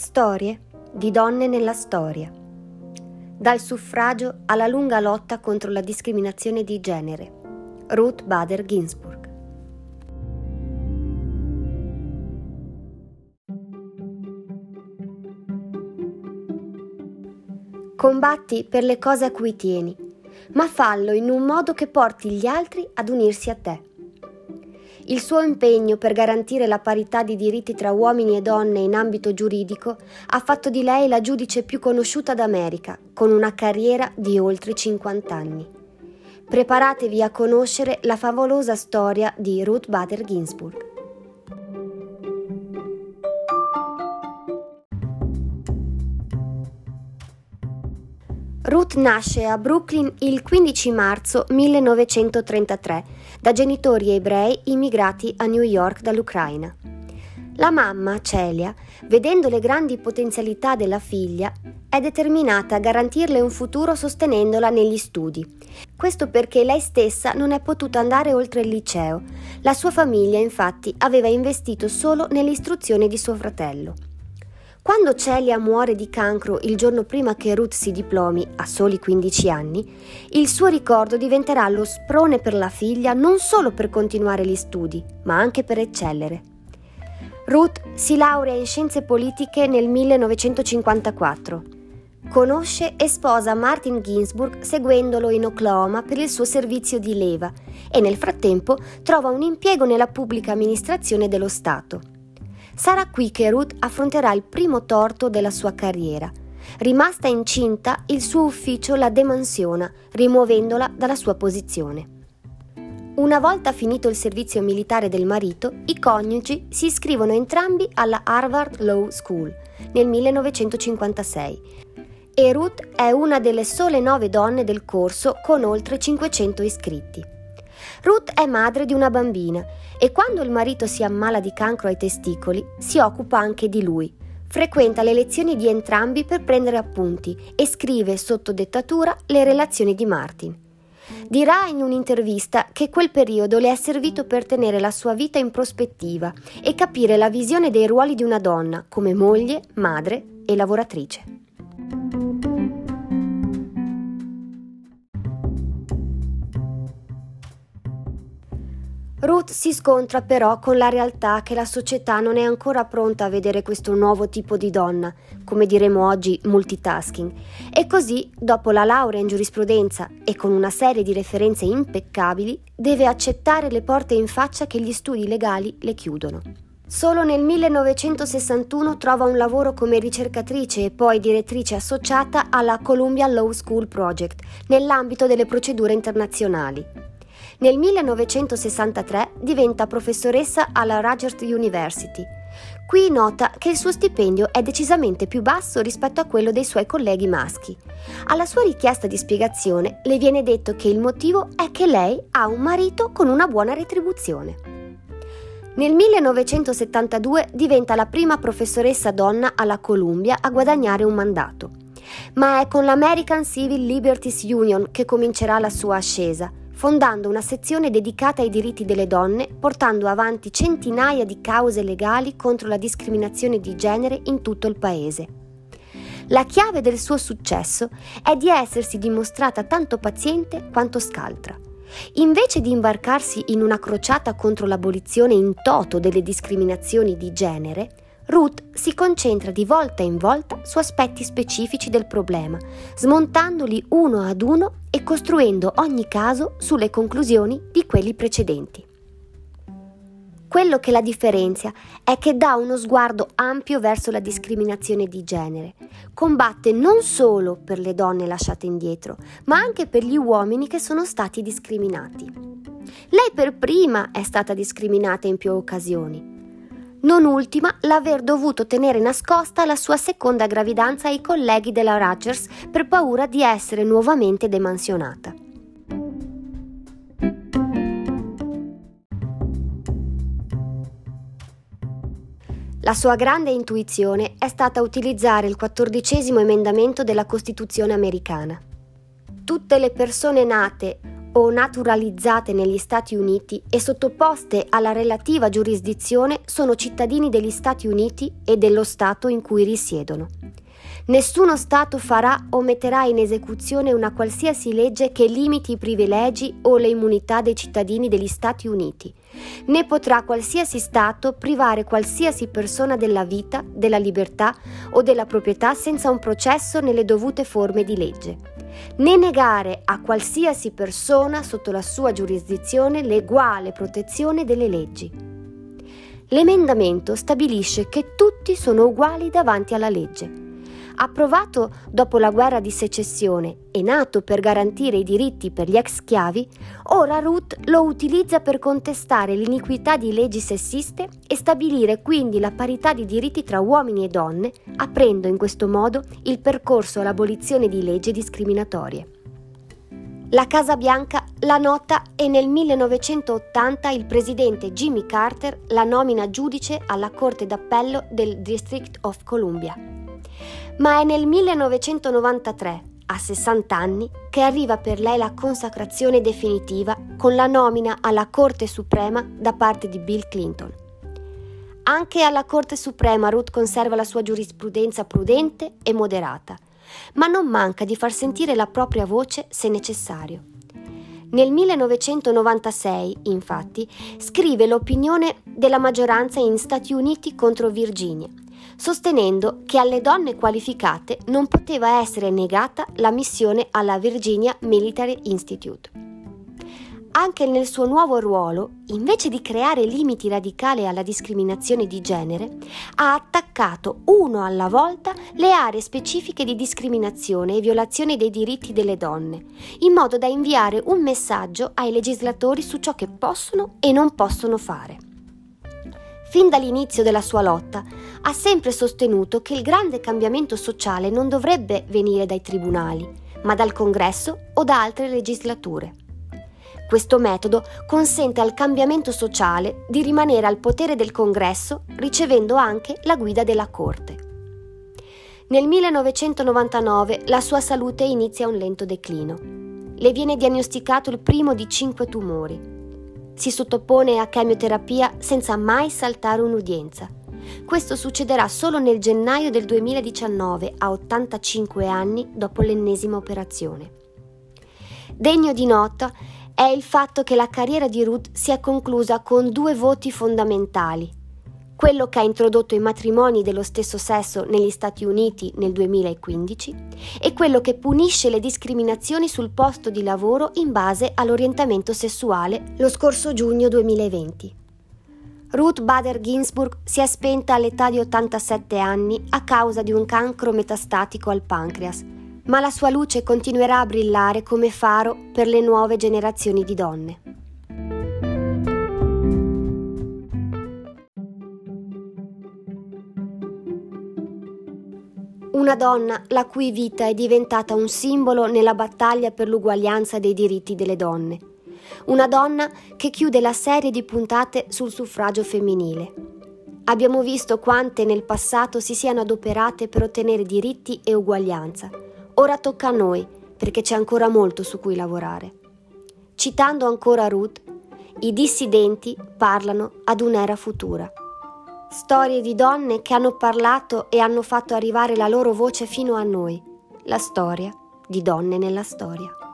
Storie di donne nella storia. Dal suffragio alla lunga lotta contro la discriminazione di genere. Ruth Bader Ginsburg. Combatti per le cose a cui tieni, ma fallo in un modo che porti gli altri ad unirsi a te. Il suo impegno per garantire la parità di diritti tra uomini e donne in ambito giuridico ha fatto di lei la giudice più conosciuta d'America, con una carriera di oltre 50 anni. Preparatevi a conoscere la favolosa storia di Ruth Bader Ginsburg. Ruth nasce a Brooklyn il 15 marzo 1933 da genitori ebrei immigrati a New York dall'Ucraina. La mamma, Celia, vedendo le grandi potenzialità della figlia, è determinata a garantirle un futuro sostenendola negli studi. Questo perché lei stessa non è potuta andare oltre il liceo. La sua famiglia, infatti, aveva investito solo nell'istruzione di suo fratello. Quando Celia muore di cancro il giorno prima che Ruth si diplomi, a soli 15 anni, il suo ricordo diventerà lo sprone per la figlia non solo per continuare gli studi, ma anche per eccellere. Ruth si laurea in scienze politiche nel 1954. Conosce e sposa Martin Ginsburg seguendolo in Oklahoma per il suo servizio di leva e nel frattempo trova un impiego nella pubblica amministrazione dello Stato. Sarà qui che Ruth affronterà il primo torto della sua carriera. Rimasta incinta, il suo ufficio la demansiona, rimuovendola dalla sua posizione. Una volta finito il servizio militare del marito, i coniugi si iscrivono entrambi alla Harvard Law School nel 1956 e Ruth è una delle sole nove donne del corso con oltre 500 iscritti. Ruth è madre di una bambina e quando il marito si ammala di cancro ai testicoli si occupa anche di lui. Frequenta le lezioni di entrambi per prendere appunti e scrive sotto dettatura le relazioni di Martin. Dirà in un'intervista che quel periodo le è servito per tenere la sua vita in prospettiva e capire la visione dei ruoli di una donna come moglie, madre e lavoratrice. Ruth si scontra però con la realtà che la società non è ancora pronta a vedere questo nuovo tipo di donna, come diremo oggi multitasking, e così, dopo la laurea in giurisprudenza e con una serie di referenze impeccabili, deve accettare le porte in faccia che gli studi legali le chiudono. Solo nel 1961 trova un lavoro come ricercatrice e poi direttrice associata alla Columbia Law School Project nell'ambito delle procedure internazionali. Nel 1963 diventa professoressa alla Rutgers University. Qui nota che il suo stipendio è decisamente più basso rispetto a quello dei suoi colleghi maschi. Alla sua richiesta di spiegazione le viene detto che il motivo è che lei ha un marito con una buona retribuzione. Nel 1972 diventa la prima professoressa donna alla Columbia a guadagnare un mandato. Ma è con l'American Civil Liberties Union che comincerà la sua ascesa, fondando una sezione dedicata ai diritti delle donne, portando avanti centinaia di cause legali contro la discriminazione di genere in tutto il paese. La chiave del suo successo è di essersi dimostrata tanto paziente quanto scaltra. Invece di imbarcarsi in una crociata contro l'abolizione in toto delle discriminazioni di genere, Ruth si concentra di volta in volta su aspetti specifici del problema, smontandoli uno ad uno e costruendo ogni caso sulle conclusioni di quelli precedenti. Quello che la differenzia è che dà uno sguardo ampio verso la discriminazione di genere. Combatte non solo per le donne lasciate indietro, ma anche per gli uomini che sono stati discriminati. Lei per prima è stata discriminata in più occasioni non ultima l'aver dovuto tenere nascosta la sua seconda gravidanza ai colleghi della Rogers per paura di essere nuovamente demansionata. La sua grande intuizione è stata utilizzare il quattordicesimo emendamento della Costituzione americana. Tutte le persone nate o naturalizzate negli Stati Uniti e sottoposte alla relativa giurisdizione sono cittadini degli Stati Uniti e dello Stato in cui risiedono. Nessuno Stato farà o metterà in esecuzione una qualsiasi legge che limiti i privilegi o le immunità dei cittadini degli Stati Uniti, né potrà qualsiasi Stato privare qualsiasi persona della vita, della libertà o della proprietà senza un processo nelle dovute forme di legge, né negare a qualsiasi persona sotto la sua giurisdizione l'eguale protezione delle leggi. L'emendamento stabilisce che tutti sono uguali davanti alla legge approvato dopo la guerra di secessione e nato per garantire i diritti per gli ex schiavi, ora Ruth lo utilizza per contestare l'iniquità di leggi sessiste e stabilire quindi la parità di diritti tra uomini e donne, aprendo in questo modo il percorso all'abolizione di leggi discriminatorie. La Casa Bianca la nota e nel 1980 il presidente Jimmy Carter la nomina giudice alla Corte d'Appello del District of Columbia ma è nel 1993, a 60 anni, che arriva per lei la consacrazione definitiva con la nomina alla Corte Suprema da parte di Bill Clinton. Anche alla Corte Suprema Ruth conserva la sua giurisprudenza prudente e moderata, ma non manca di far sentire la propria voce se necessario. Nel 1996, infatti, scrive l'opinione della maggioranza in Stati Uniti contro Virginia sostenendo che alle donne qualificate non poteva essere negata la missione alla Virginia Military Institute. Anche nel suo nuovo ruolo, invece di creare limiti radicali alla discriminazione di genere, ha attaccato uno alla volta le aree specifiche di discriminazione e violazione dei diritti delle donne, in modo da inviare un messaggio ai legislatori su ciò che possono e non possono fare. Fin dall'inizio della sua lotta, ha sempre sostenuto che il grande cambiamento sociale non dovrebbe venire dai tribunali, ma dal Congresso o da altre legislature. Questo metodo consente al cambiamento sociale di rimanere al potere del Congresso ricevendo anche la guida della Corte. Nel 1999 la sua salute inizia un lento declino. Le viene diagnosticato il primo di cinque tumori si sottopone a chemioterapia senza mai saltare un'udienza. Questo succederà solo nel gennaio del 2019, a 85 anni dopo l'ennesima operazione. Degno di nota è il fatto che la carriera di Ruth sia conclusa con due voti fondamentali quello che ha introdotto i matrimoni dello stesso sesso negli Stati Uniti nel 2015 e quello che punisce le discriminazioni sul posto di lavoro in base all'orientamento sessuale lo scorso giugno 2020. Ruth Bader Ginsburg si è spenta all'età di 87 anni a causa di un cancro metastatico al pancreas, ma la sua luce continuerà a brillare come faro per le nuove generazioni di donne. Una donna la cui vita è diventata un simbolo nella battaglia per l'uguaglianza dei diritti delle donne. Una donna che chiude la serie di puntate sul suffragio femminile. Abbiamo visto quante nel passato si siano adoperate per ottenere diritti e uguaglianza. Ora tocca a noi, perché c'è ancora molto su cui lavorare. Citando ancora Ruth, i dissidenti parlano ad un'era futura. Storie di donne che hanno parlato e hanno fatto arrivare la loro voce fino a noi. La storia di donne nella storia.